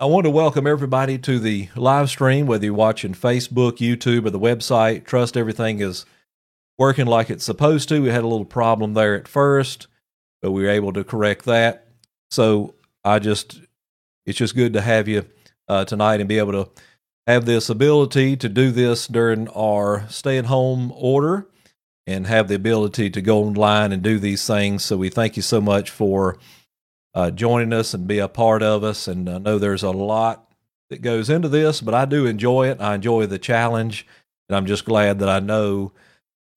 I want to welcome everybody to the live stream, whether you're watching Facebook, YouTube, or the website. Trust everything is working like it's supposed to. We had a little problem there at first, but we were able to correct that. So I just, it's just good to have you uh, tonight and be able to have this ability to do this during our stay at home order and have the ability to go online and do these things. So we thank you so much for uh, joining us and be a part of us. And I know there's a lot that goes into this, but I do enjoy it. I enjoy the challenge, and I'm just glad that I know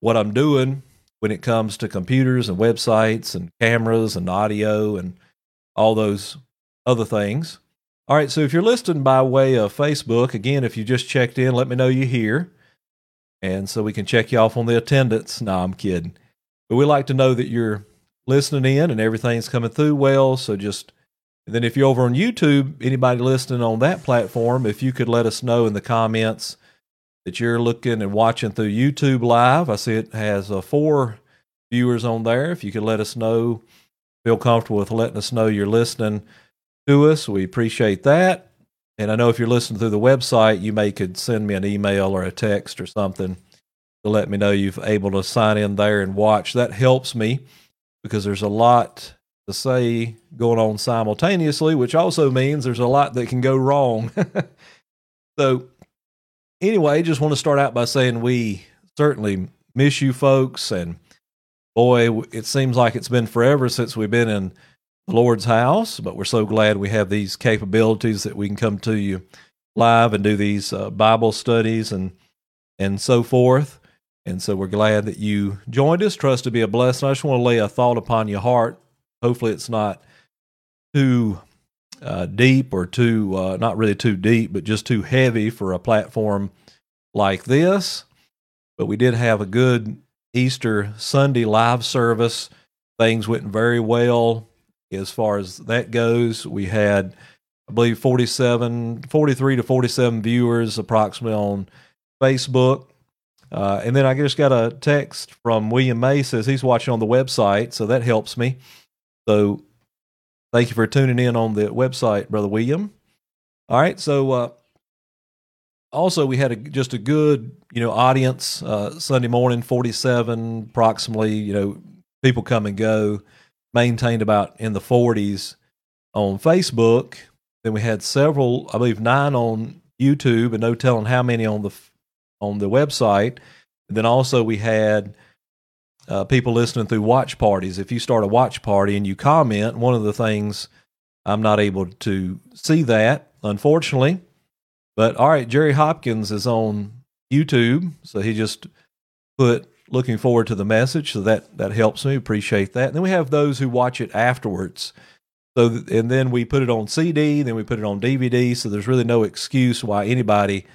what I'm doing when it comes to computers and websites and cameras and audio and all those other things. All right, so if you're listening by way of Facebook, again, if you just checked in, let me know you're here. And so we can check you off on the attendance. No, I'm kidding. But we like to know that you're listening in and everything's coming through well. So just, and then if you're over on YouTube, anybody listening on that platform, if you could let us know in the comments that you're looking and watching through YouTube Live. I see it has uh, four viewers on there. If you could let us know, feel comfortable with letting us know you're listening to us. We appreciate that. And I know if you're listening through the website, you may could send me an email or a text or something to let me know you've able to sign in there and watch. That helps me because there's a lot to say going on simultaneously, which also means there's a lot that can go wrong. so anyway, just want to start out by saying we certainly miss you folks and boy, it seems like it's been forever since we've been in the Lord's house, but we're so glad we have these capabilities that we can come to you live and do these uh, Bible studies and and so forth. And so we're glad that you joined us. Trust to be a blessing. I just want to lay a thought upon your heart. Hopefully, it's not too uh, deep or too uh, not really too deep, but just too heavy for a platform like this. But we did have a good Easter Sunday live service. Things went very well as far as that goes. We had, I believe, 47, 43 to 47 viewers approximately on Facebook. Uh, and then I just got a text from William May says he's watching on the website, so that helps me. So thank you for tuning in on the website, brother William. All right, so uh, also we had a, just a good you know audience uh, Sunday morning, forty seven approximately. You know, people come and go maintained about in the 40s on Facebook. Then we had several, I believe nine on YouTube, and no telling how many on the on the website. Then also we had uh, people listening through watch parties. If you start a watch party and you comment, one of the things I'm not able to see that, unfortunately. But all right, Jerry Hopkins is on YouTube, so he just put looking forward to the message. So that that helps me. Appreciate that. And then we have those who watch it afterwards. So and then we put it on CD, then we put it on DVD. So there's really no excuse why anybody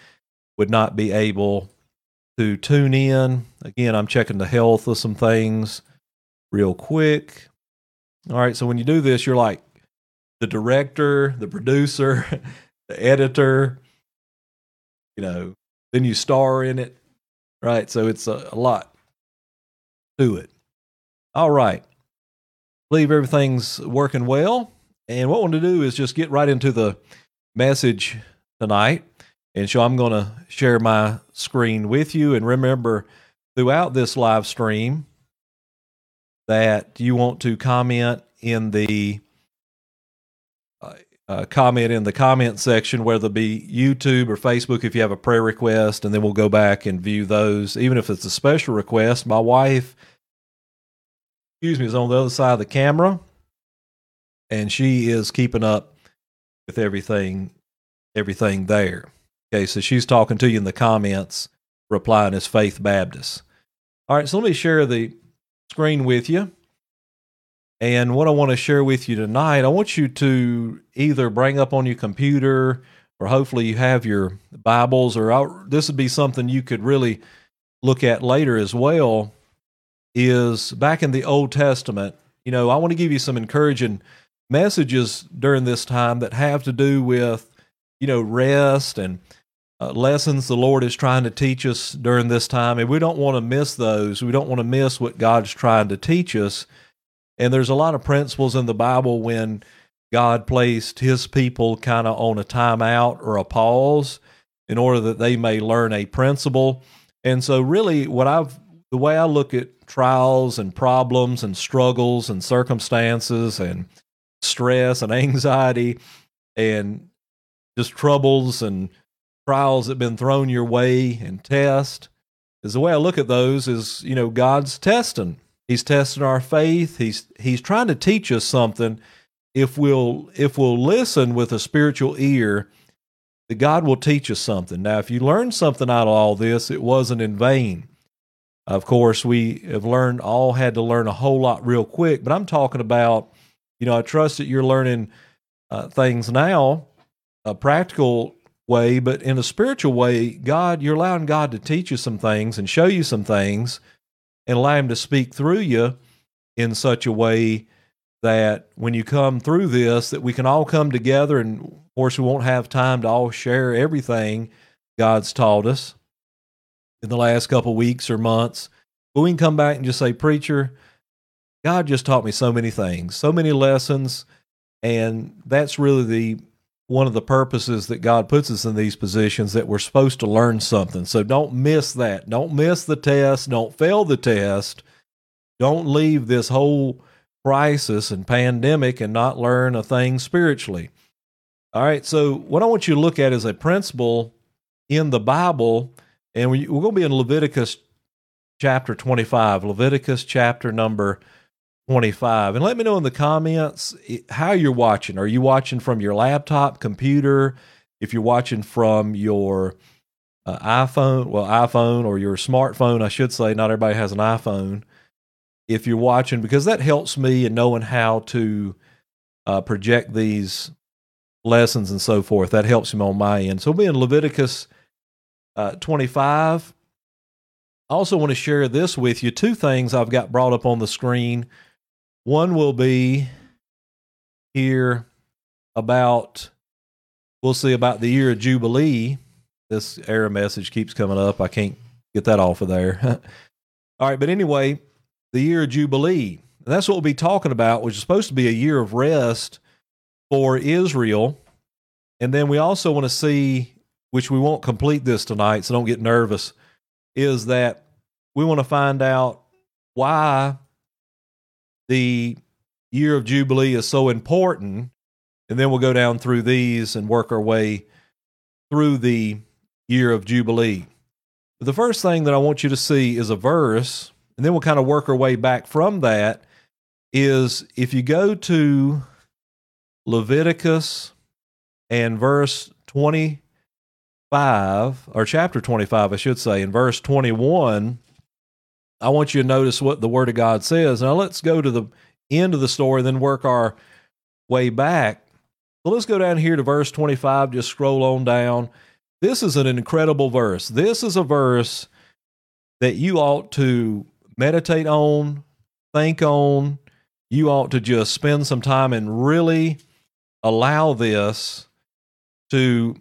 would not be able to tune in. Again, I'm checking the health of some things real quick. All right, so when you do this, you're like the director, the producer, the editor, you know, then you star in it, right? So it's a, a lot to it. All right. Believe everything's working well. And what I want to do is just get right into the message tonight. And so I'm going to share my screen with you. And remember, throughout this live stream, that you want to comment in the uh, uh, comment in the comment section, whether it be YouTube or Facebook, if you have a prayer request, and then we'll go back and view those. Even if it's a special request, my wife excuse me, is on the other side of the camera, and she is keeping up with everything, everything there. Okay, so she's talking to you in the comments, replying as Faith Baptist. All right, so let me share the screen with you. And what I want to share with you tonight, I want you to either bring up on your computer or hopefully you have your Bibles, or I'll, this would be something you could really look at later as well is back in the Old Testament. You know, I want to give you some encouraging messages during this time that have to do with, you know, rest and uh, lessons the Lord is trying to teach us during this time. And we don't want to miss those. We don't want to miss what God's trying to teach us. And there's a lot of principles in the Bible when God placed his people kind of on a timeout or a pause in order that they may learn a principle. And so, really, what I've the way I look at trials and problems and struggles and circumstances and stress and anxiety and just troubles and trials that have been thrown your way and test is the way I look at those is, you know, God's testing. He's testing our faith. He's he's trying to teach us something. If we'll if we'll listen with a spiritual ear, that God will teach us something. Now, if you learn something out of all this, it wasn't in vain. Of course, we have learned all had to learn a whole lot real quick, but I'm talking about, you know, I trust that you're learning uh, things now, a practical way, but in a spiritual way, God, you're allowing God to teach you some things and show you some things and allow Him to speak through you in such a way that when you come through this, that we can all come together. And of course, we won't have time to all share everything God's taught us in the last couple weeks or months. But we can come back and just say, Preacher, God just taught me so many things, so many lessons. And that's really the one of the purposes that God puts us in these positions that we're supposed to learn something. So don't miss that. Don't miss the test. Don't fail the test. Don't leave this whole crisis and pandemic and not learn a thing spiritually. All right. So, what I want you to look at is a principle in the Bible, and we're going to be in Leviticus chapter 25, Leviticus chapter number 25. And let me know in the comments how you're watching. Are you watching from your laptop, computer? If you're watching from your uh, iPhone, well, iPhone or your smartphone, I should say, not everybody has an iPhone. If you're watching, because that helps me in knowing how to uh, project these lessons and so forth. That helps me on my end. So we'll be in Leviticus uh, 25. I also want to share this with you. Two things I've got brought up on the screen one will be here about, we'll see about the year of Jubilee. This error message keeps coming up. I can't get that off of there. All right, but anyway, the year of Jubilee. And that's what we'll be talking about, which is supposed to be a year of rest for Israel. And then we also want to see, which we won't complete this tonight, so don't get nervous, is that we want to find out why the year of Jubilee is so important. And then we'll go down through these and work our way through the year of Jubilee. The first thing that I want you to see is a verse, and then we'll kind of work our way back from that. Is if you go to Leviticus and verse 25, or chapter 25, I should say, in verse 21, I want you to notice what the Word of God says. Now let's go to the end of the story, then work our way back. So let's go down here to verse 25, just scroll on down. This is an incredible verse. This is a verse that you ought to meditate on, think on. You ought to just spend some time and really allow this to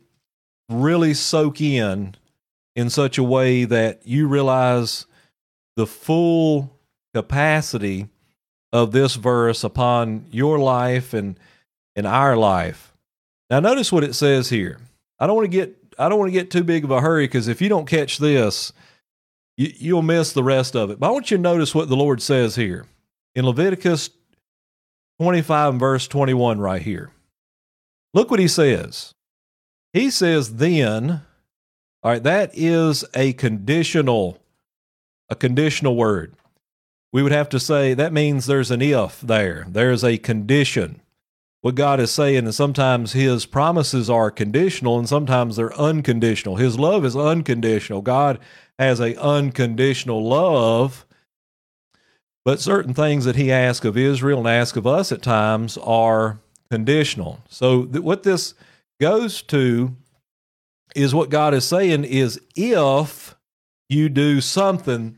really soak in in such a way that you realize the full capacity of this verse upon your life and in our life. Now notice what it says here. I don't want to get I don't want to get too big of a hurry because if you don't catch this, you, you'll miss the rest of it. But I want you to notice what the Lord says here in Leviticus 25 and verse 21 right here. Look what he says. He says, then, all right, that is a conditional a conditional word. We would have to say that means there's an if there. There's a condition. What God is saying, is sometimes His promises are conditional and sometimes they're unconditional. His love is unconditional. God has a unconditional love. But certain things that He asks of Israel and asks of us at times are conditional. So, th- what this goes to is what God is saying is if you do something,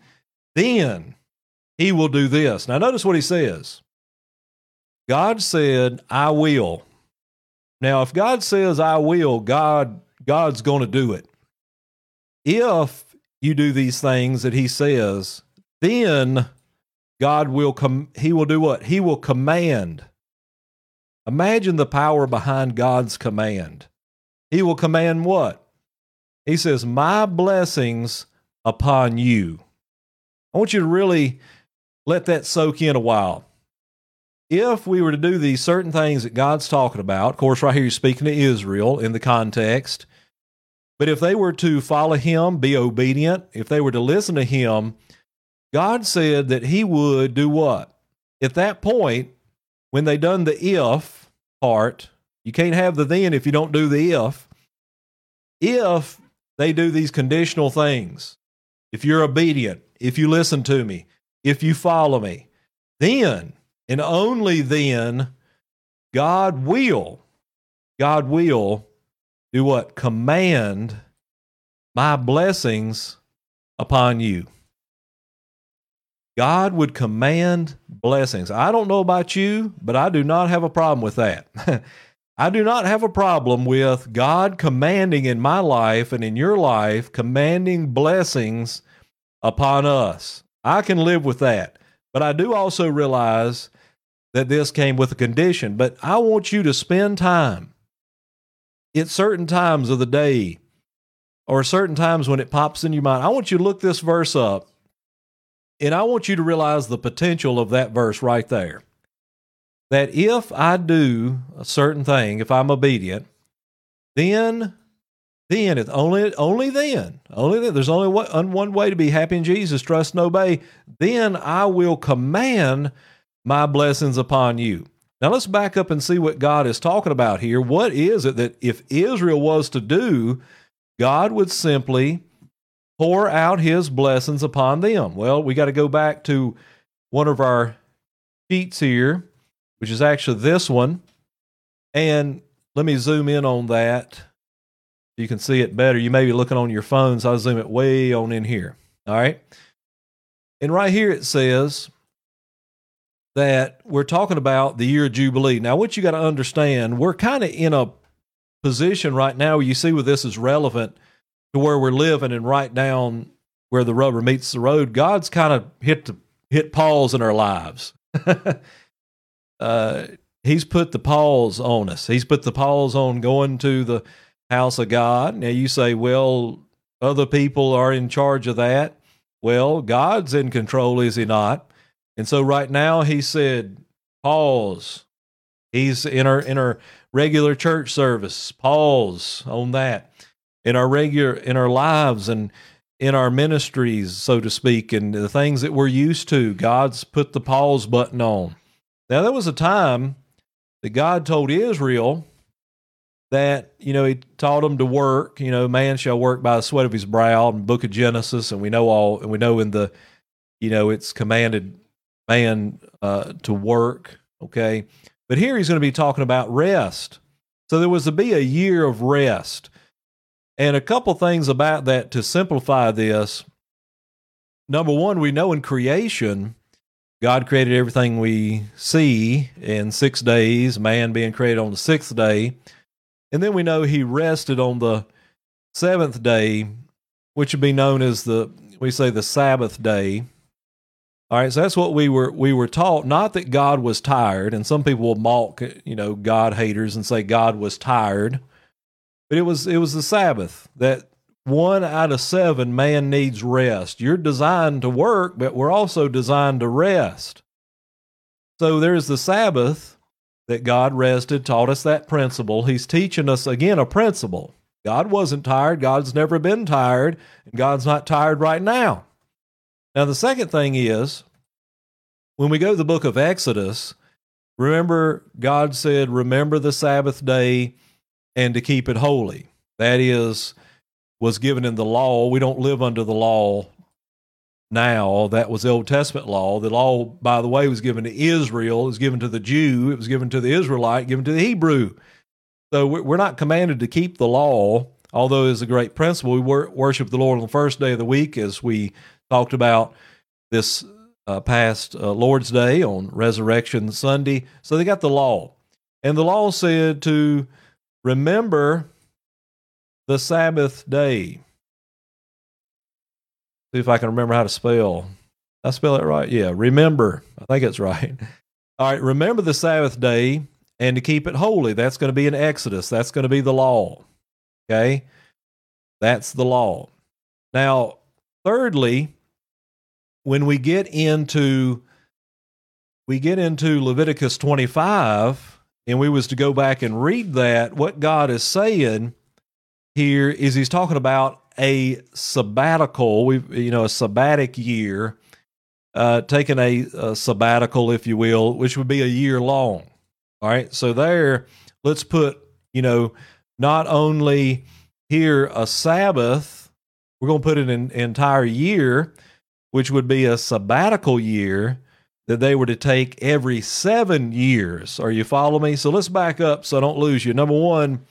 then he will do this. Now, notice what he says God said, I will. Now, if God says, I will, God, God's going to do it. If you do these things that he says, then God will come, he will do what? He will command. Imagine the power behind God's command. He will command what? He says, My blessings upon you. I want you to really let that soak in a while. If we were to do these certain things that God's talking about, of course, right here, you're speaking to Israel in the context. But if they were to follow him, be obedient, if they were to listen to him, God said that he would do what? At that point, when they done the if part, you can't have the then if you don't do the if. If they do these conditional things, if you're obedient, if you listen to me, if you follow me, then and only then God will, God will do what? Command my blessings upon you. God would command blessings. I don't know about you, but I do not have a problem with that. I do not have a problem with God commanding in my life and in your life, commanding blessings upon us. I can live with that. But I do also realize that this came with a condition. But I want you to spend time at certain times of the day or certain times when it pops in your mind. I want you to look this verse up and I want you to realize the potential of that verse right there. That if I do a certain thing, if I'm obedient, then then it's only only then only then there's only one, one way to be happy in jesus trust and obey then i will command my blessings upon you. Now let's back up and see what god is talking about here. What is it that if israel was to do god would simply pour out his blessings upon them. Well, we got to go back to one of our sheets here, which is actually this one. And let me zoom in on that. You can see it better. You may be looking on your phones. so I'll zoom it way on in here. All right. And right here it says that we're talking about the year of Jubilee. Now, what you got to understand, we're kind of in a position right now where you see where this is relevant to where we're living and right down where the rubber meets the road, God's kind of hit the, hit pause in our lives. uh, he's put the pause on us. He's put the pause on going to the house of God. Now you say, well, other people are in charge of that. Well, God's in control, is he not? And so right now he said, pause. He's in our in our regular church service. Pause on that in our regular in our lives and in our ministries, so to speak, and the things that we're used to. God's put the pause button on. Now, there was a time that God told Israel that, you know, He taught them to work. You know, man shall work by the sweat of his brow in book of Genesis. And we know all, and we know in the, you know, it's commanded man uh, to work. Okay. But here he's going to be talking about rest. So there was to be a year of rest. And a couple things about that to simplify this. Number one, we know in creation, God created everything we see in six days, man being created on the sixth day. And then we know he rested on the seventh day, which would be known as the, we say the Sabbath day. All right, so that's what we were we were taught. Not that God was tired, and some people will mock, you know, God haters and say God was tired. But it was it was the Sabbath that one out of seven man needs rest. You're designed to work, but we're also designed to rest. So there's the Sabbath that God rested, taught us that principle. He's teaching us again a principle. God wasn't tired. God's never been tired, and God's not tired right now. Now, the second thing is when we go to the book of Exodus, remember God said, Remember the Sabbath day and to keep it holy. That is, was given in the law. We don't live under the law now. That was the Old Testament law. The law, by the way, was given to Israel, it was given to the Jew, it was given to the Israelite, given to the Hebrew. So we're not commanded to keep the law, although it's a great principle. We worship the Lord on the first day of the week, as we talked about this uh, past uh, Lord's Day on Resurrection Sunday. So they got the law. And the law said to Remember the Sabbath day. See if I can remember how to spell. I spell it right? Yeah, remember. I think it's right. All right, remember the Sabbath day and to keep it holy. That's going to be in Exodus. That's going to be the law. Okay? That's the law. Now, thirdly, when we get into we get into Leviticus 25 and we was to go back and read that, what God is saying here is he's talking about a sabbatical, we you know, a sabbatic year, uh, taking a, a sabbatical, if you will, which would be a year long. All right. So there, let's put, you know, not only here a Sabbath, we're going to put it in an entire year, which would be a sabbatical year that they were to take every seven years. Are you follow me? So let's back up so I don't lose you. Number one,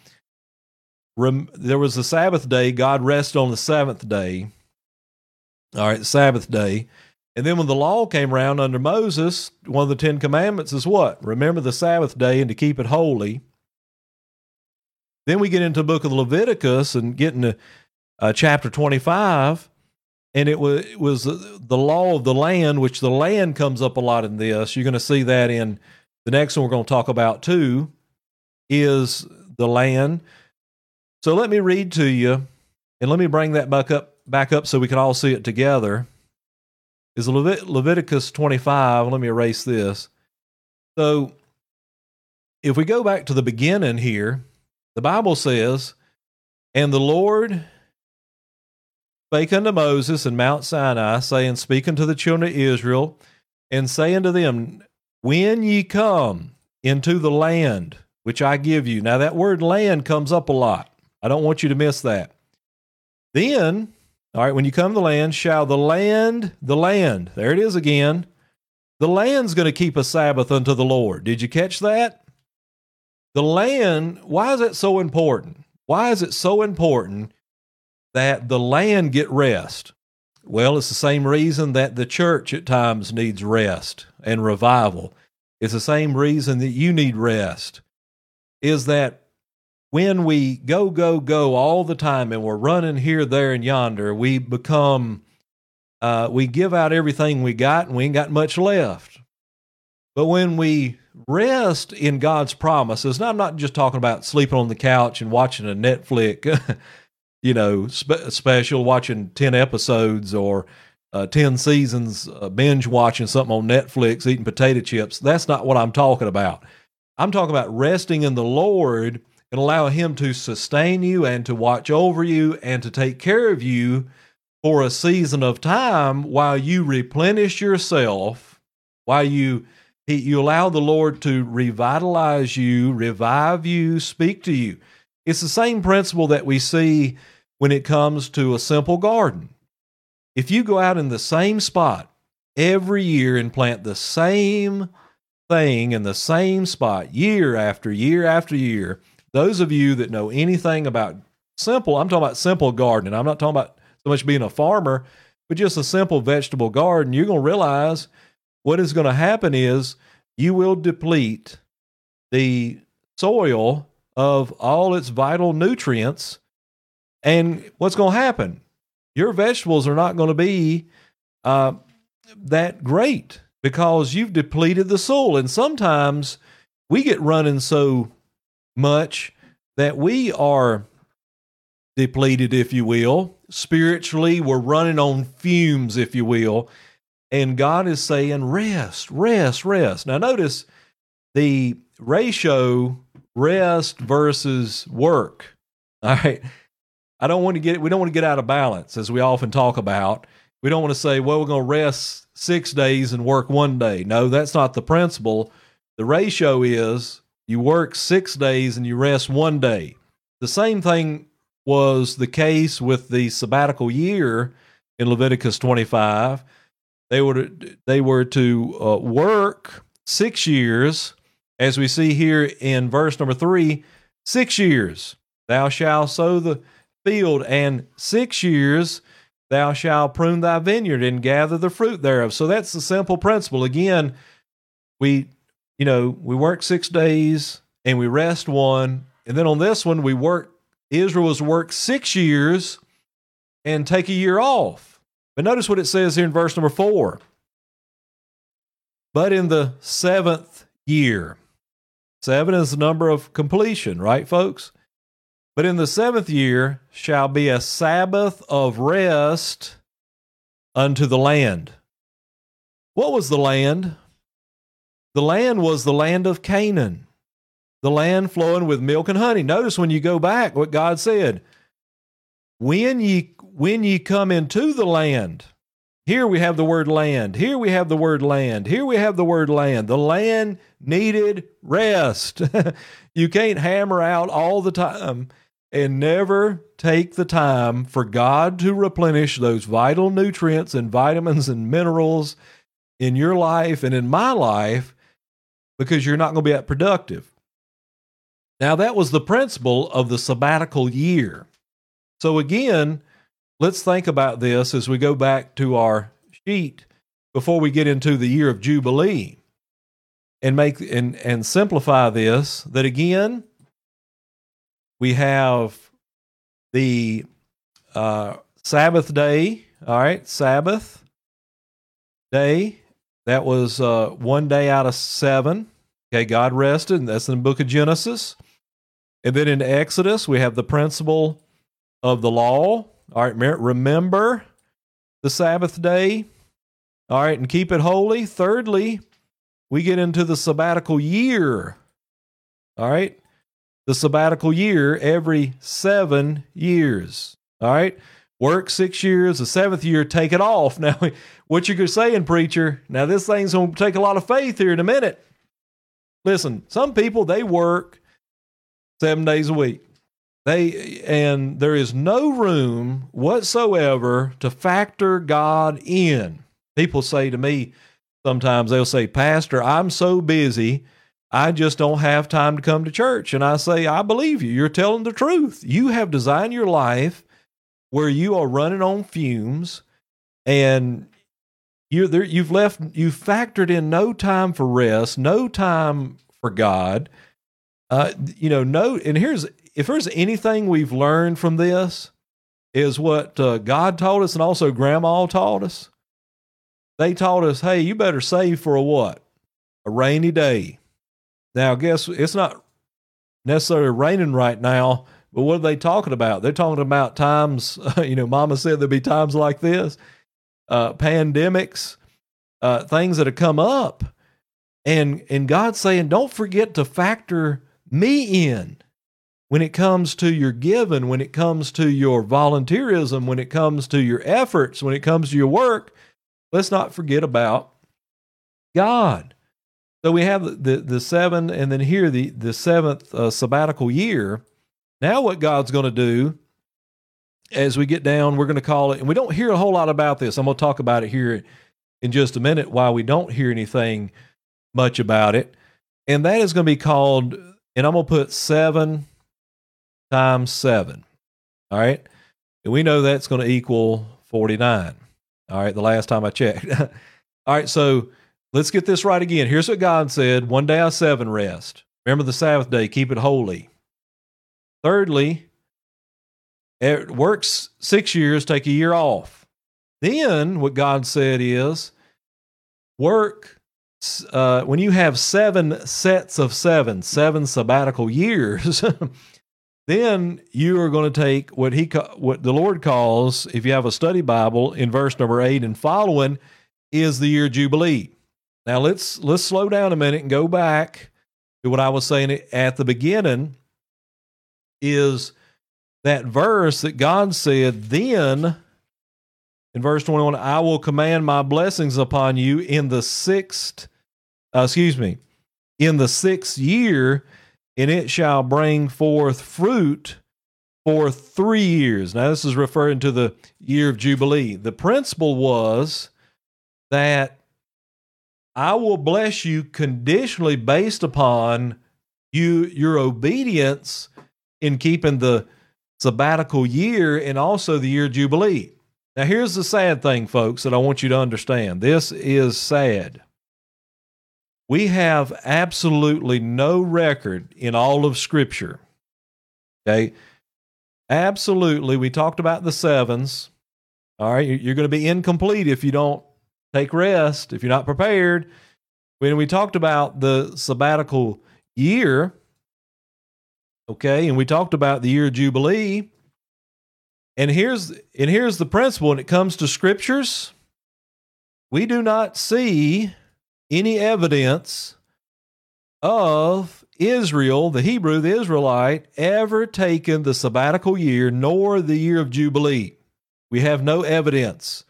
rem- there was the Sabbath day. God rested on the seventh day. All right, Sabbath day. And then when the law came around under Moses, one of the Ten Commandments is what? Remember the Sabbath day and to keep it holy. Then we get into the book of Leviticus and get into uh, chapter 25. And it was, it was the law of the land, which the land comes up a lot in this. You're going to see that in the next one we're going to talk about too, is the land. So let me read to you, and let me bring that back up, back up so we can all see it together is Levit- Leviticus 25. Let me erase this. So, if we go back to the beginning here, the Bible says, And the Lord spake unto Moses in Mount Sinai, saying, Speak unto the children of Israel, and say unto them, When ye come into the land which I give you. Now, that word land comes up a lot. I don't want you to miss that. Then all right, when you come to the land, shall the land, the land, there it is again. The land's going to keep a Sabbath unto the Lord. Did you catch that? The land, why is it so important? Why is it so important that the land get rest? Well, it's the same reason that the church at times needs rest and revival. It's the same reason that you need rest. Is that when we go, go, go all the time and we're running here, there, and yonder, we become, uh, we give out everything we got and we ain't got much left. But when we rest in God's promises, and I'm not just talking about sleeping on the couch and watching a Netflix, you know, spe- special, watching 10 episodes or uh, 10 seasons, uh, binge watching something on Netflix, eating potato chips. That's not what I'm talking about. I'm talking about resting in the Lord and allow Him to sustain you and to watch over you and to take care of you for a season of time while you replenish yourself, while you you allow the Lord to revitalize you, revive you, speak to you. It's the same principle that we see when it comes to a simple garden. If you go out in the same spot every year and plant the same thing in the same spot year after year after year, those of you that know anything about simple, I'm talking about simple gardening. I'm not talking about so much being a farmer, but just a simple vegetable garden. You're going to realize what is going to happen is you will deplete the soil of all its vital nutrients. And what's going to happen? Your vegetables are not going to be uh, that great because you've depleted the soil. And sometimes we get running so much that we are depleted, if you will. Spiritually, we're running on fumes, if you will. And God is saying, rest, rest, rest. Now, notice the ratio rest versus work. All right. I don't want to get we don't want to get out of balance as we often talk about. We don't want to say, well, we're going to rest 6 days and work 1 day. No, that's not the principle. The ratio is you work six days and you rest one day. The same thing was the case with the sabbatical year in Leviticus 25. They were to, they were to uh, work six years, as we see here in verse number three. Six years thou shalt sow the field, and six years thou shalt prune thy vineyard and gather the fruit thereof. So that's the simple principle. Again, we you know, we work six days and we rest one. And then on this one, we work, Israel was work six years and take a year off. But notice what it says here in verse number four. But in the seventh year, Seven is the number of completion, right, folks? But in the seventh year shall be a Sabbath of rest unto the land. What was the land? The land was the land of Canaan, the land flowing with milk and honey. Notice when you go back what God said when ye when ye come into the land here we have the word land. Here we have the word land. Here we have the word land. The land needed rest. you can't hammer out all the time and never take the time for God to replenish those vital nutrients and vitamins and minerals in your life and in my life because you're not going to be that productive. Now, that was the principle of the sabbatical year. So, again, let's think about this as we go back to our sheet before we get into the year of Jubilee and make and, and simplify this that again we have the uh, Sabbath day, all right, Sabbath day. That was uh, one day out of seven. Okay, God rested, and that's in the book of Genesis. And then in Exodus, we have the principle of the law. All right, remember the Sabbath day. All right, and keep it holy. Thirdly, we get into the sabbatical year. All right, the sabbatical year every seven years. All right, work six years, the seventh year, take it off. Now, what you're saying, preacher? Now, this thing's going to take a lot of faith here in a minute. Listen, some people they work seven days a week. They and there is no room whatsoever to factor God in. People say to me sometimes they'll say, "Pastor, I'm so busy, I just don't have time to come to church." And I say, "I believe you. You're telling the truth. You have designed your life where you are running on fumes and you're there you've left you've factored in no time for rest, no time for God." Uh, you know, no, and here's if there's anything we've learned from this, is what uh, God taught us and also Grandma taught us. They taught us, hey, you better save for a what? A rainy day. Now, guess it's not necessarily raining right now, but what are they talking about? They're talking about times, you know, Mama said there'd be times like this, uh, pandemics, uh, things that have come up. And, and God's saying, don't forget to factor me in when it comes to your giving, when it comes to your volunteerism, when it comes to your efforts, when it comes to your work, let's not forget about God. So we have the, the seven, and then here the, the seventh uh, sabbatical year. Now, what God's going to do as we get down, we're going to call it, and we don't hear a whole lot about this. I'm going to talk about it here in just a minute why we don't hear anything much about it. And that is going to be called, and I'm going to put seven times 7. All right. And we know that's going to equal 49. All right. The last time I checked. all right. So let's get this right again. Here's what God said One day I seven rest. Remember the Sabbath day, keep it holy. Thirdly, it works six years, take a year off. Then what God said is work uh, when you have seven sets of seven, seven sabbatical years, Then you are going to take what he what the Lord calls, if you have a study Bible, in verse number eight and following, is the year jubilee. Now let's let's slow down a minute and go back to what I was saying at the beginning. Is that verse that God said, then in verse 21, I will command my blessings upon you in the sixth, uh, excuse me, in the sixth year and it shall bring forth fruit for three years. Now, this is referring to the year of Jubilee. The principle was that I will bless you conditionally based upon you your obedience in keeping the sabbatical year and also the year Jubilee. Now, here's the sad thing, folks, that I want you to understand. This is sad. We have absolutely no record in all of Scripture. Okay. Absolutely. We talked about the sevens. All right. You're going to be incomplete if you don't take rest, if you're not prepared. When we talked about the sabbatical year. Okay, and we talked about the year of Jubilee. And here's and here's the principle when it comes to scriptures. We do not see any evidence of Israel, the Hebrew, the Israelite, ever taken the sabbatical year nor the year of Jubilee. We have no evidence.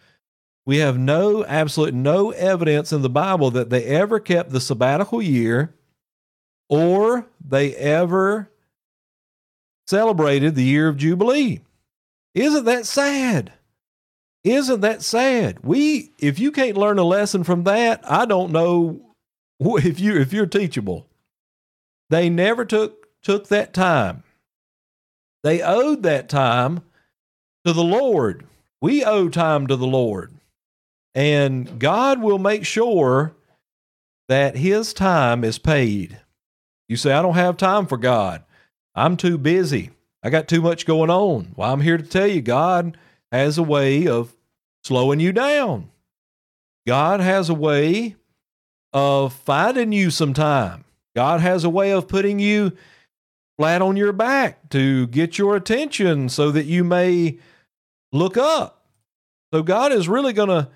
We have no, absolute no evidence in the Bible that they ever kept the sabbatical year or they ever celebrated the year of Jubilee. Isn't that sad? Isn't that sad? We if you can't learn a lesson from that, I don't know if you if you're teachable. They never took took that time. They owed that time to the Lord. We owe time to the Lord. And God will make sure that his time is paid. You say, I don't have time for God. I'm too busy. I got too much going on. Well, I'm here to tell you, God has a way of slowing you down. God has a way of finding you some time. God has a way of putting you flat on your back to get your attention so that you may look up. So God is really going to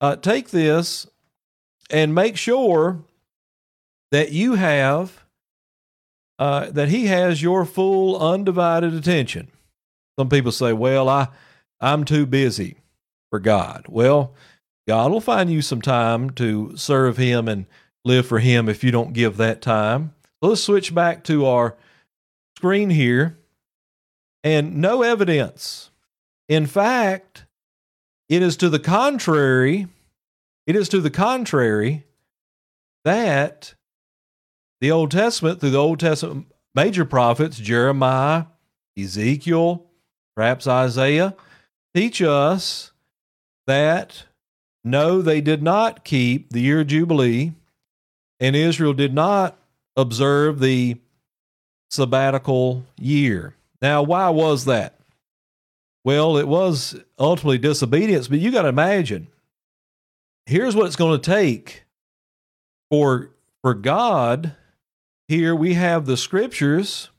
uh, take this and make sure that you have uh, that He has your full undivided attention. Some people say, "Well, I I'm too busy for God." Well, God will find you some time to serve Him and live for Him if you don't give that time. Let's switch back to our screen here. And no evidence. In fact, it is to the contrary, it is to the contrary that the Old Testament, through the Old Testament major prophets, Jeremiah, Ezekiel, perhaps Isaiah, teach us that no, they did not keep the year of Jubilee and Israel did not observe the sabbatical year. Now, why was that? Well, it was ultimately disobedience, but you got to imagine here's what it's going to take for for God here we have the scriptures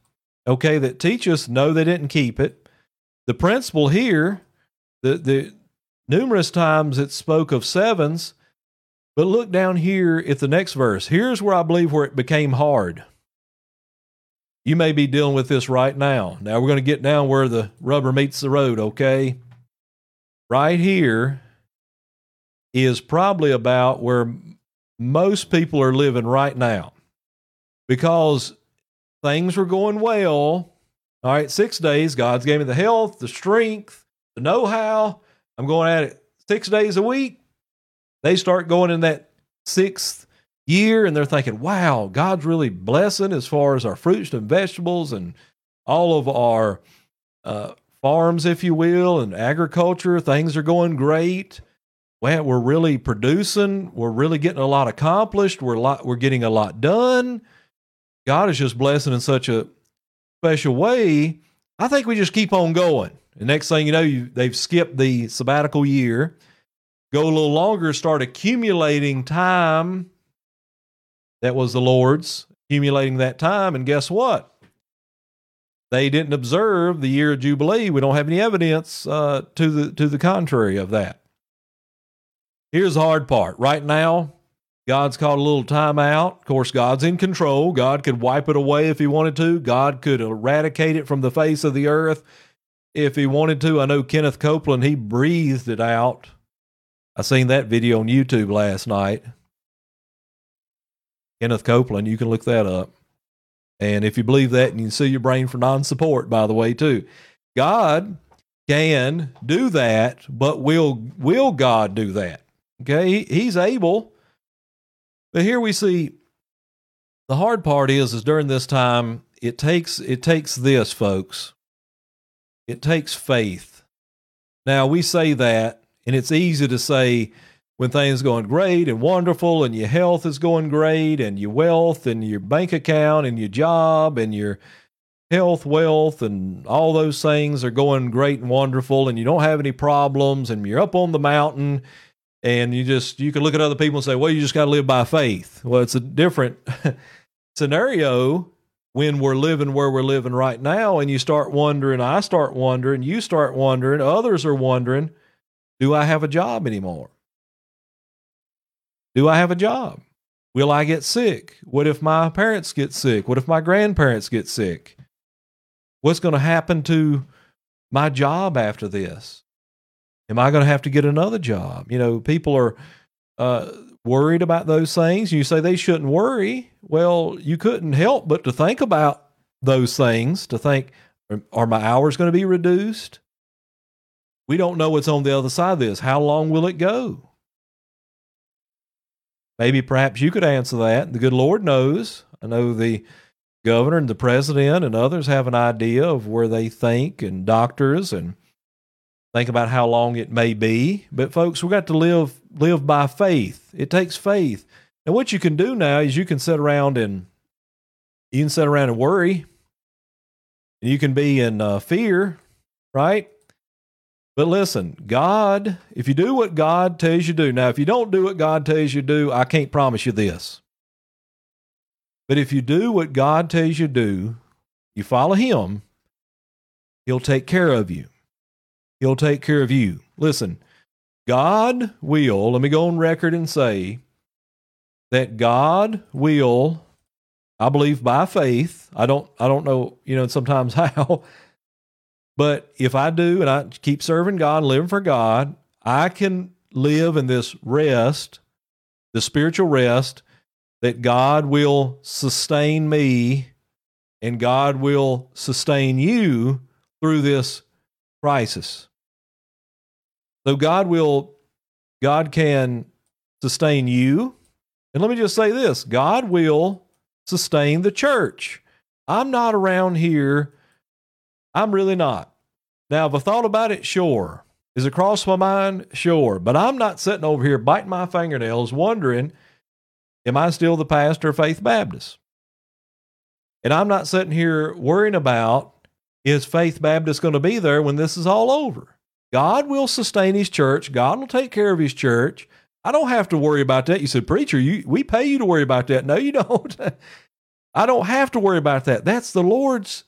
okay that teach us no they didn't keep it the principle here the the numerous times it spoke of sevens but look down here at the next verse. Here's where I believe where it became hard. You may be dealing with this right now. Now we're going to get down where the rubber meets the road, okay? Right here is probably about where most people are living right now because things were going well. All right, six days. God's gave me the health, the strength, the know how. I'm going at it six days a week. They start going in that sixth year and they're thinking, wow, God's really blessing as far as our fruits and vegetables and all of our uh, farms, if you will, and agriculture. Things are going great. Well, we're really producing. We're really getting a lot accomplished. We're lot, we're getting a lot done. God is just blessing in such a special way. I think we just keep on going. The next thing you know, you, they've skipped the sabbatical year go a little longer, start accumulating time that was the Lord's, accumulating that time. And guess what? They didn't observe the year of Jubilee. We don't have any evidence uh, to the to the contrary of that. Here's the hard part. Right now, God's called a little time out. Of course, God's in control. God could wipe it away if he wanted to. God could eradicate it from the face of the earth if he wanted to. I know Kenneth Copeland, he breathed it out I seen that video on YouTube last night. Kenneth Copeland, you can look that up. And if you believe that, and you can sue your brain for non support, by the way, too. God can do that, but will will God do that? Okay, he, he's able. But here we see the hard part is is during this time it takes it takes this, folks. It takes faith. Now we say that and it's easy to say when things going great and wonderful and your health is going great and your wealth and your bank account and your job and your health, wealth, and all those things are going great and wonderful and you don't have any problems and you're up on the mountain and you just you can look at other people and say, well, you just got to live by faith. Well, it's a different scenario when we're living where we're living right now and you start wondering, I start wondering, you start wondering, others are wondering, do I have a job anymore? Do I have a job? Will I get sick? What if my parents get sick? What if my grandparents get sick? What's going to happen to my job after this? Am I going to have to get another job? You know, people are uh, worried about those things. You say they shouldn't worry. Well, you couldn't help but to think about those things, to think, are my hours going to be reduced? We don't know what's on the other side of this. How long will it go? Maybe perhaps you could answer that. The good Lord knows. I know the governor and the president and others have an idea of where they think, and doctors and think about how long it may be. But folks, we got to live live by faith. It takes faith. And what you can do now is you can sit around and you can sit around and worry. And You can be in uh, fear, right? But listen, God, if you do what God tells you to do, now if you don't do what God tells you to do, I can't promise you this. But if you do what God tells you to do, you follow Him, He'll take care of you. He'll take care of you. Listen, God will, let me go on record and say that God will, I believe by faith, I don't I don't know, you know, sometimes how, but if I do and I keep serving God, living for God, I can live in this rest, the spiritual rest, that God will sustain me and God will sustain you through this crisis. So God will, God can sustain you. And let me just say this God will sustain the church. I'm not around here I'm really not. Now, if I thought about it, sure. Is it crossed my mind? Sure. But I'm not sitting over here biting my fingernails wondering, am I still the pastor of Faith Baptist? And I'm not sitting here worrying about, is Faith Baptist going to be there when this is all over? God will sustain his church. God will take care of his church. I don't have to worry about that. You said, Preacher, you, we pay you to worry about that. No, you don't. I don't have to worry about that. That's the Lord's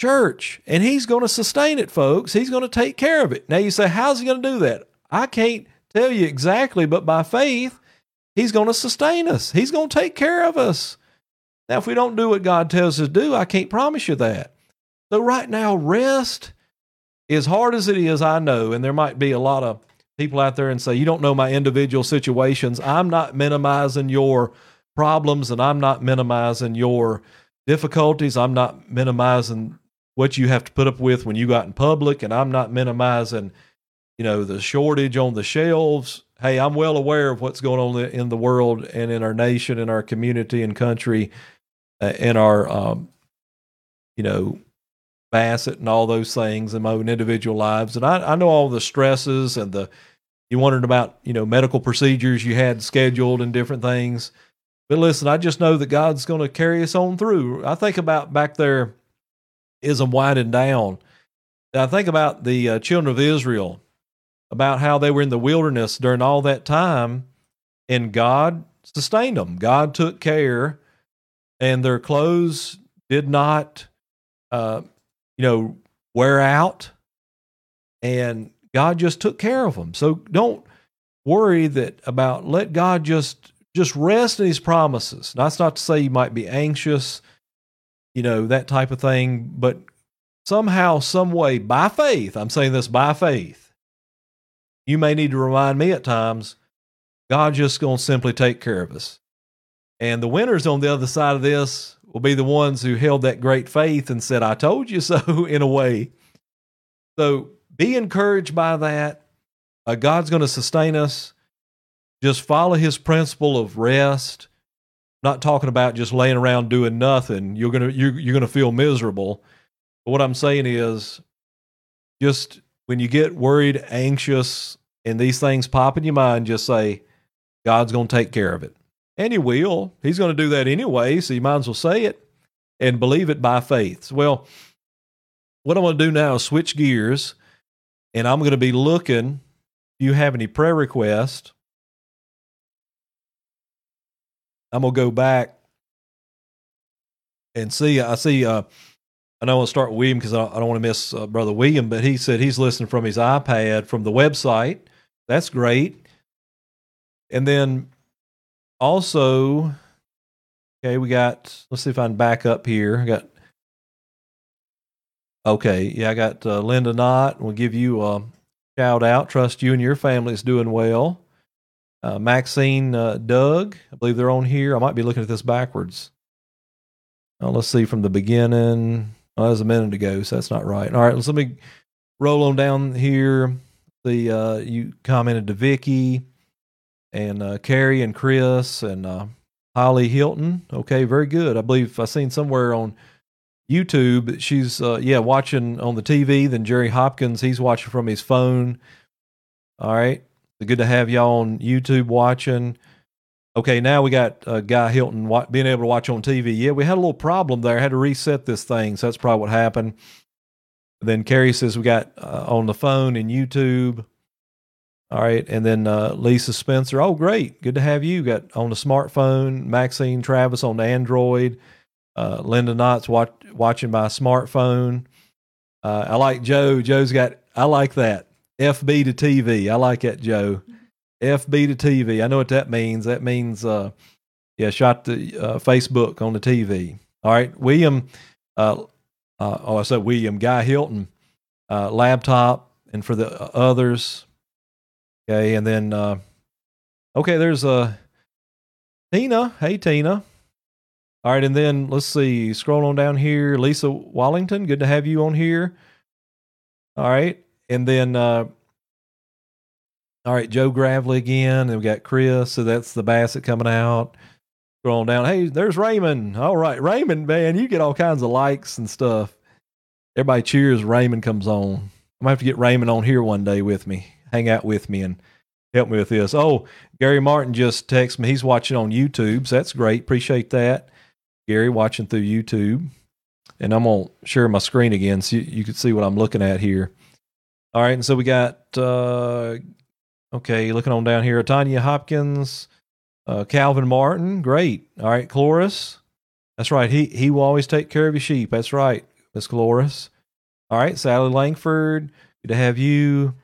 church and he's going to sustain it, folks. He's going to take care of it. Now you say, how's he going to do that? I can't tell you exactly, but by faith, he's going to sustain us. He's going to take care of us. Now, if we don't do what God tells us to do, I can't promise you that. So, right now, rest, as hard as it is, I know, and there might be a lot of people out there and say, You don't know my individual situations. I'm not minimizing your problems and I'm not minimizing your difficulties. I'm not minimizing what you have to put up with when you got in public, and I'm not minimizing, you know, the shortage on the shelves. Hey, I'm well aware of what's going on in the world and in our nation, in our community and country, uh, in our, um, you know, Bassett and all those things in my own individual lives. And I, I know all the stresses and the, you wondered about, you know, medical procedures you had scheduled and different things. But listen, I just know that God's going to carry us on through. I think about back there is I'm winding down. I think about the uh, children of Israel, about how they were in the wilderness during all that time, and God sustained them. God took care, and their clothes did not, uh, you know, wear out, and God just took care of them. So don't worry that about. Let God just just rest in His promises. That's not to say you might be anxious you know, that type of thing. But somehow, some way, by faith, I'm saying this by faith, you may need to remind me at times, God just to simply take care of us. And the winners on the other side of this will be the ones who held that great faith and said, I told you so, in a way. So be encouraged by that. Uh, God's going to sustain us. Just follow his principle of rest not talking about just laying around doing nothing. You're gonna you're, you're gonna feel miserable. But what I'm saying is, just when you get worried, anxious, and these things pop in your mind, just say, God's gonna take care of it, and He will. He's gonna do that anyway. So you might as well say it and believe it by faith. Well, what I'm gonna do now is switch gears, and I'm gonna be looking. If you have any prayer requests I'm going to go back And see, I see. Uh, I know I'll start with William because I, I don't want to miss uh, Brother William, but he said he's listening from his iPad from the website. That's great. And then also, okay, we got, let's see if I can back up here. I got, okay, yeah, I got uh, Linda Knott. We'll give you a shout out. Trust you and your family is doing well. Uh, Maxine uh, Doug, I believe they're on here. I might be looking at this backwards. Let's see from the beginning. Oh, that was a minute ago, so that's not right. All right, let's let me roll on down here. The uh, you commented to Vicky and uh, Carrie and Chris and uh, Holly Hilton. Okay, very good. I believe I seen somewhere on YouTube she's uh, yeah watching on the TV. Then Jerry Hopkins he's watching from his phone. All right, good to have y'all on YouTube watching. Okay, now we got uh, Guy Hilton being able to watch on TV. Yeah, we had a little problem there. I had to reset this thing, so that's probably what happened. Then Carrie says we got uh, on the phone and YouTube. All right, and then uh, Lisa Spencer. Oh, great, good to have you. Got on the smartphone. Maxine Travis on Android. Uh, Linda Knott's watch, watching my smartphone. Uh, I like Joe. Joe's got. I like that. FB to TV. I like that, Joe. FB to TV. I know what that means. That means, uh, yeah, shot the uh, Facebook on the TV. All right, William. Uh, uh, oh, I said William Guy Hilton uh, laptop, and for the others. Okay, and then uh, okay, there's uh, Tina. Hey, Tina. All right, and then let's see. Scroll on down here. Lisa Wallington. Good to have you on here. All right, and then uh, all right, Joe Gravely again. And we got Chris. So that's the Bassett coming out. Scrolling down. Hey, there's Raymond. All right, Raymond, man, you get all kinds of likes and stuff. Everybody cheers. Raymond comes on. I'm gonna have to get Raymond on here one day with me, hang out with me, and help me with this. Oh, Gary Martin just texted me. He's watching on YouTube. So that's great. Appreciate that. Gary watching through YouTube. And I'm gonna share my screen again so you, you can see what I'm looking at here. All right, and so we got uh, Okay, looking on down here, Tanya Hopkins, uh, Calvin Martin, great. All right, Cloris, that's right. He he will always take care of your sheep. That's right, Miss Cloris. All right, Sally Langford, good to have you.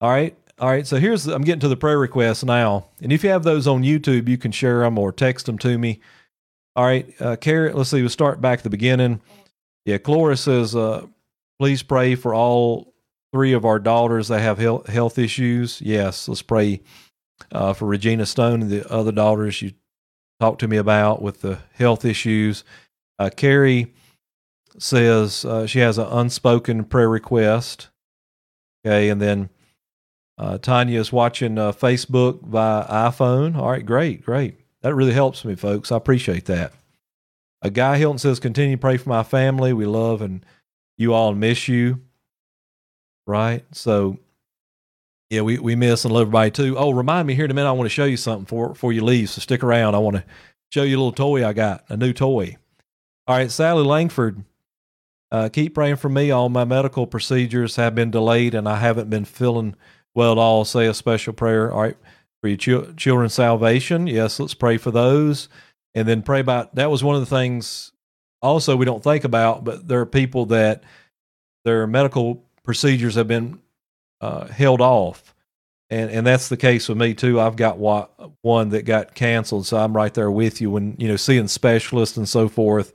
All right, all right. So here's I'm getting to the prayer requests now, and if you have those on YouTube, you can share them or text them to me. All right, uh. Let's see. We'll start back at the beginning. Yeah, Cloris says, uh, please pray for all three of our daughters that have health issues. Yes, let's pray uh, for Regina Stone and the other daughters you talked to me about with the health issues. Uh, Carrie says uh, she has an unspoken prayer request. Okay, and then uh, Tanya is watching uh, Facebook via iPhone. All right, great, great. That really helps me, folks. I appreciate that. A guy Hilton says, "Continue to pray for my family. We love and you all miss you." right? So, yeah, we, we miss and love everybody too. Oh, remind me here in a minute. I want to show you something for, before you leave. So stick around. I want to show you a little toy I got, a new toy. All right, Sally Langford. Uh, keep praying for me. All my medical procedures have been delayed and I haven't been feeling well all. Say a special prayer. All right, for your ch- children's salvation. Yes, let's pray for those. And then pray about that was one of the things also we don't think about, but there are people that their medical procedures have been uh, held off. And, and that's the case with me too. I've got one that got canceled, so I'm right there with you. When you know seeing specialists and so forth,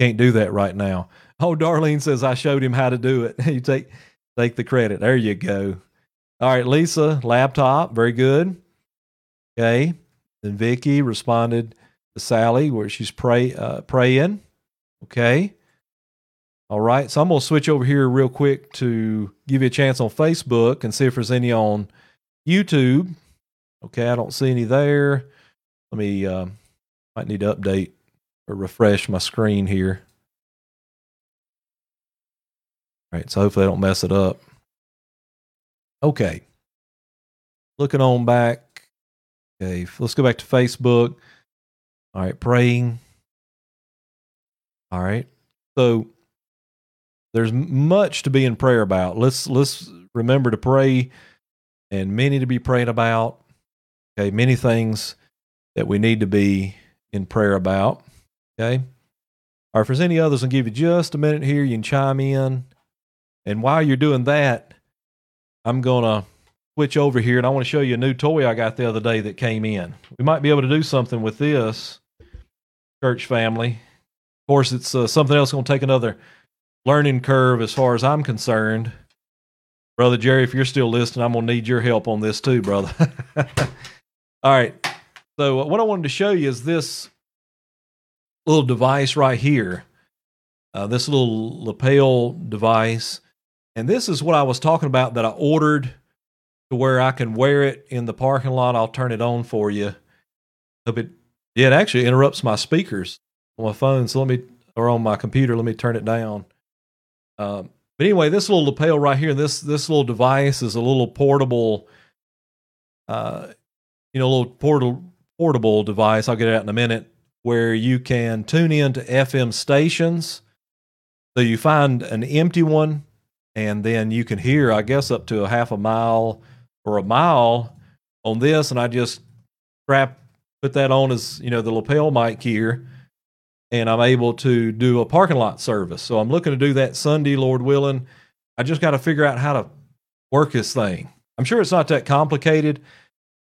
can't do that right now. Oh, Darlene says I showed him how to do it. you take take the credit. There you go. All right, Lisa, laptop, very good. Okay, then Vicky responded to Sally where she's pray uh, praying. Okay, all right. So I'm to switch over here real quick to give you a chance on Facebook and see if there's any on YouTube. Okay. I don't see any there. Let me, uh, might need to update or refresh my screen here. All right. So hopefully I don't mess it up. Okay. Looking on back. Okay. Let's go back to Facebook. All right. Praying. All right. So, there's much to be in prayer about. Let's let's remember to pray and many to be praying about. Okay, many things that we need to be in prayer about. Okay. Or if there's any others, I'll give you just a minute here. You can chime in. And while you're doing that, I'm to switch over here and I want to show you a new toy I got the other day that came in. We might be able to do something with this, church family. Of course, it's uh, something else going to take another learning curve as far as I'm concerned. Brother Jerry, if you're still listening, I'm going to need your help on this too, brother. All right. So, uh, what I wanted to show you is this little device right here. Uh, this little lapel device. And this is what I was talking about that I ordered to where I can wear it in the parking lot. I'll turn it on for you. It, yeah, it actually interrupts my speakers on my phone. So let me, or on my computer, let me turn it down. Um, but anyway, this little lapel right here, this this little device is a little portable, uh, you know, little portable portable device. I'll get it out in a minute, where you can tune in to FM stations. So you find an empty one, and then you can hear, I guess, up to a half a mile or a mile on this. And I just strap put that on as you know the lapel mic here and I'm able to do a parking lot service. So I'm looking to do that Sunday, Lord willing. I just got to figure out how to work this thing. I'm sure it's not that complicated.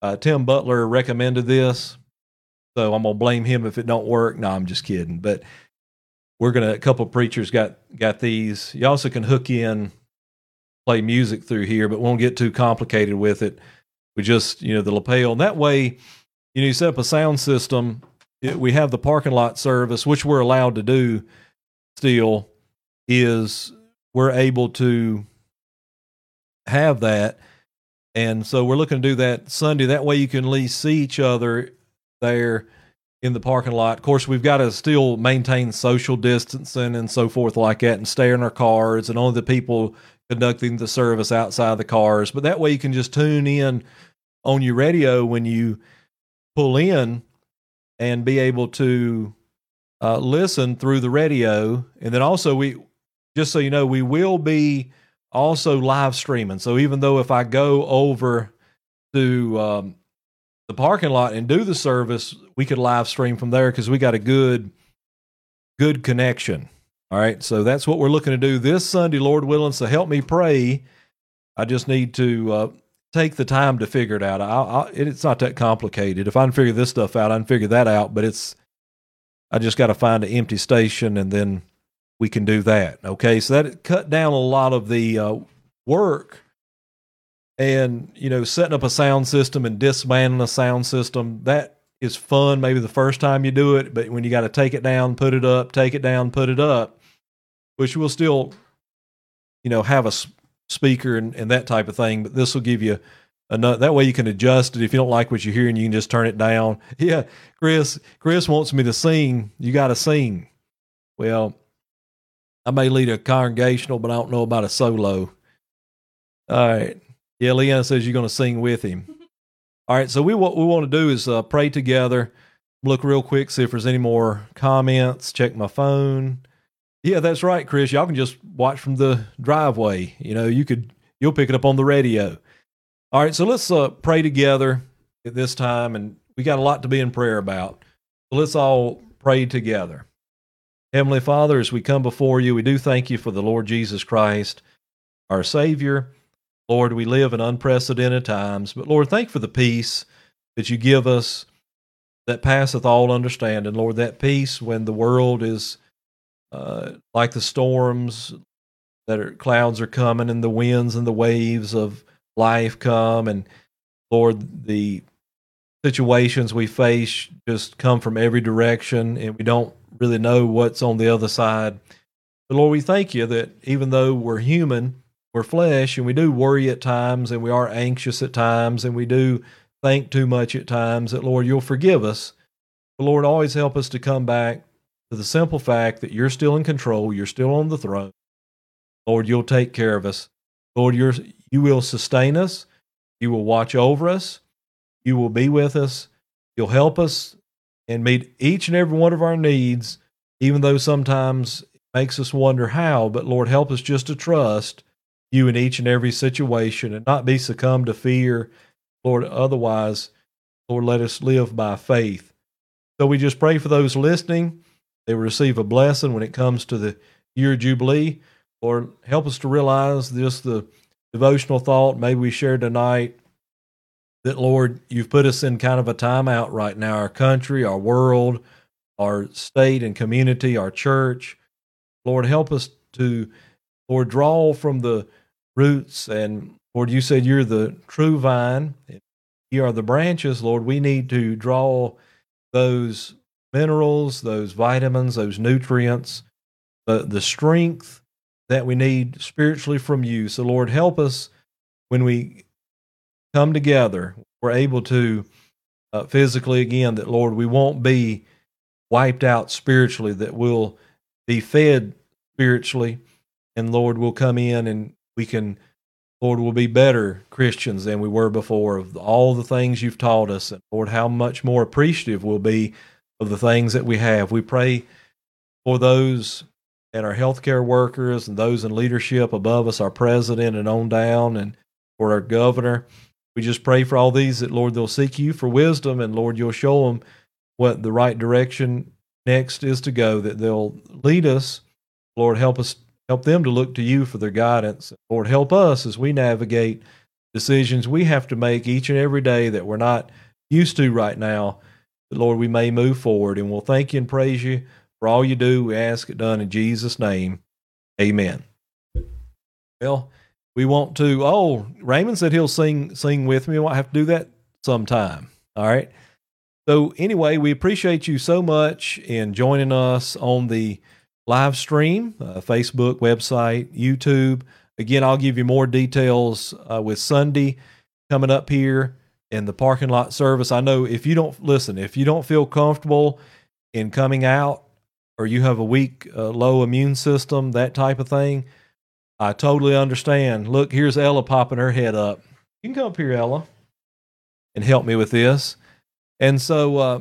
Uh, Tim Butler recommended this, so I'm gonna blame him if it don't work. No, I'm just kidding. But we're gonna. A couple preachers got got these. You also can hook in, play music through here, but won't get too complicated with it. We just you know the lapel. And that way, you know, you set up a sound system it, we have the parking lot service, which we're allowed to do still, is we're able to have that. And so we're looking to do that Sunday. That way you can at least see each other there in the parking lot. Of course, we've got to still maintain social distancing and so forth like that and stay in our cars and only the people conducting the service outside the cars. But that way you can just tune in on your radio when you pull in and be able to uh, listen through the radio. And then also, we just so you know, we will be also live streaming. So even though if I go over to um, the parking lot and do the service, we could live stream from there because we got a good good connection. All right, so that's what we're looking to do this Sunday, Lord willing. So help me pray. I just need to uh, take the time to figure it out. I, I, it's not that complicated. If I can figure this stuff out, I can figure that out. But it's, I just got to find an empty station and then we can do that. Okay, so that cut down a lot of the uh, work and you know setting up a sound system and dismantling a sound system that is fun maybe the first time you do it but when you got to take it down put it up take it down put it up which will still you know have a speaker and, and that type of thing. But this will give you enough. That way you can adjust it. If you don't like what you're hearing, you can just turn it down. Yeah, Chris. Chris wants me to sing. You got to sing. Well, I may lead a congregational, but I don't know about a solo. All right. Yeah, Leanna says you're going to sing with him. All right. So we what we want to do is uh, pray together. Look real quick, see if there's any more comments. Check my phone. Yeah, that's right, Chris. Y'all can just watch from the driveway. You know, you could you'll pick it up on the radio. All right, so let's uh, pray together at this time, and we got a lot to be in prayer about. So let's all pray together. Heavenly Father, as we come before you, we do thank you for the Lord Jesus Christ, our Savior. Lord, we live in unprecedented times, but Lord, thank for the peace that you give us that passeth all understanding. Lord, that peace when the world is uh, like the storms that are clouds are coming and the winds and the waves of life come and lord the situations we face just come from every direction and we don't really know what's on the other side. But lord we thank you that even though we're human we're flesh and we do worry at times and we are anxious at times and we do think too much at times that lord you'll forgive us. But lord always help us to come back the simple fact that you're still in control, you're still on the throne. Lord, you'll take care of us. Lord, you're, you will sustain us. You will watch over us. You will be with us. You'll help us and meet each and every one of our needs, even though sometimes it makes us wonder how. But Lord, help us just to trust you in each and every situation and not be succumbed to fear. Lord, otherwise, Lord, let us live by faith. So we just pray for those listening they will receive a blessing when it comes to the year jubilee. Lord, help us to realize just the devotional thought maybe we shared tonight that Lord, you've put us in kind of a timeout right now, our country, our world, our state and community, our church. Lord, help us to, Lord, draw from the roots. And Lord, you said you're the true vine. You are the branches, Lord. We need to draw those minerals, those vitamins, those nutrients, the, the strength that we need spiritually from you. So, Lord, help us when we come together, we're able to uh, physically again, that Lord, we won't be wiped out spiritually, that we'll be fed spiritually, and Lord, we'll come in and we can, Lord, we'll be better Christians than we were before of all the things you've taught us. And Lord, how much more appreciative we'll be of the things that we have. We pray for those and our healthcare workers and those in leadership above us, our president and on down, and for our governor. We just pray for all these that, Lord, they'll seek you for wisdom, and Lord, you'll show them what the right direction next is to go, that they'll lead us. Lord, help us, help them to look to you for their guidance. Lord, help us as we navigate decisions we have to make each and every day that we're not used to right now. That, Lord, we may move forward, and we'll thank you and praise you for all you do. We ask it done in Jesus' name. Amen. Well, we want to. Oh, Raymond said he'll sing sing with me. We'll have to do that sometime. All right. So anyway, we appreciate you so much in joining us on the live stream, uh, Facebook, website, YouTube. Again, I'll give you more details uh, with Sunday coming up here in the parking lot service. I know if you don't listen, if you don't feel comfortable in coming out, or you have a weak, uh, low immune system, that type of thing I totally understand. Look, here's Ella popping her head up. You can come up here, Ella, and help me with this. And so, uh,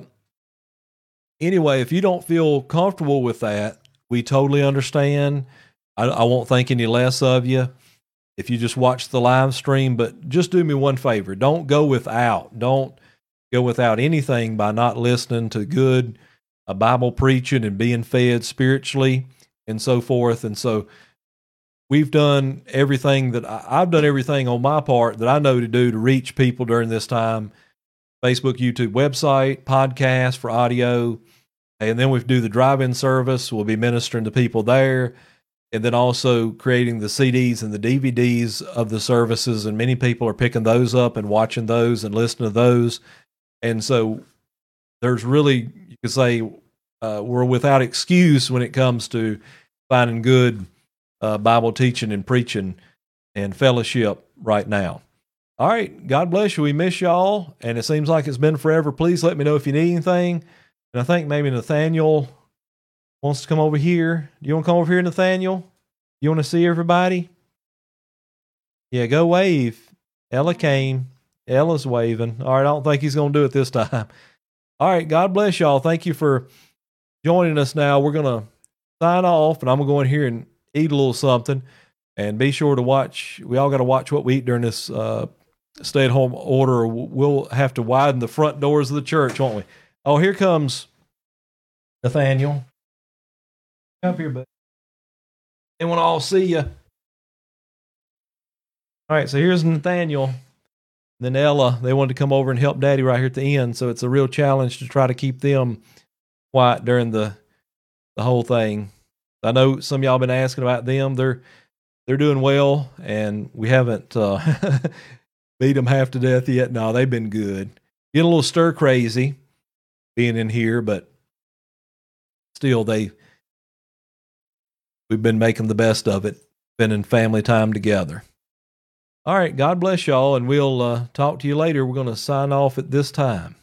anyway, if you don't feel comfortable with that, we totally understand. I, I won't think any less of you if you just watch the live stream, but just do me one favor. Don't go without. Don't go without anything by not listening to good uh, Bible preaching and being fed spiritually and so forth. And so, we've done everything that I, I've done everything on my part that I know to do to reach people during this time. Facebook, YouTube, website, podcast for audio, and then we do the drive-in service. We'll be ministering to people there, and then also creating the CDs and the DVDs of the services. And many people are picking those up and watching those and listening to those. And so there's really you could say uh, we're without excuse when it comes to finding good uh, Bible teaching and preaching and fellowship right now. All right. God bless you. We miss y'all. And it seems like it's been forever. Please let me know if you need anything. And I think maybe Nathaniel wants to come over here. Do you want to come over here, Nathaniel? You want to see everybody? Yeah, go wave. Ella came. Ella's waving. All right. I don't think he's going to do it this time. All right. God bless y'all. Thank you for joining us now. We're going to sign off, and I'm going to go in here and eat a little something, and be sure to watch. We all got to watch what we eat during this uh, stay-at-home order. We'll have to widen the front doors of the church, won't we? Oh, here comes Nathaniel. Up here, bud. And when I'll see you. All right, so here's Nathaniel. Then Ella, they wanted to come over and help Daddy right here at the end. So it's a real challenge to try to keep them quiet during the the whole thing. I know some y'all been asking about them. They're they're doing well, and we haven't uh, beat them half to death yet. No, they've been good. Getting a little stir crazy being in here, but still, they we've been making the best of it, spending family time together. All right, God bless y'all, and we'll uh, talk to you later. We're going to sign off at this time.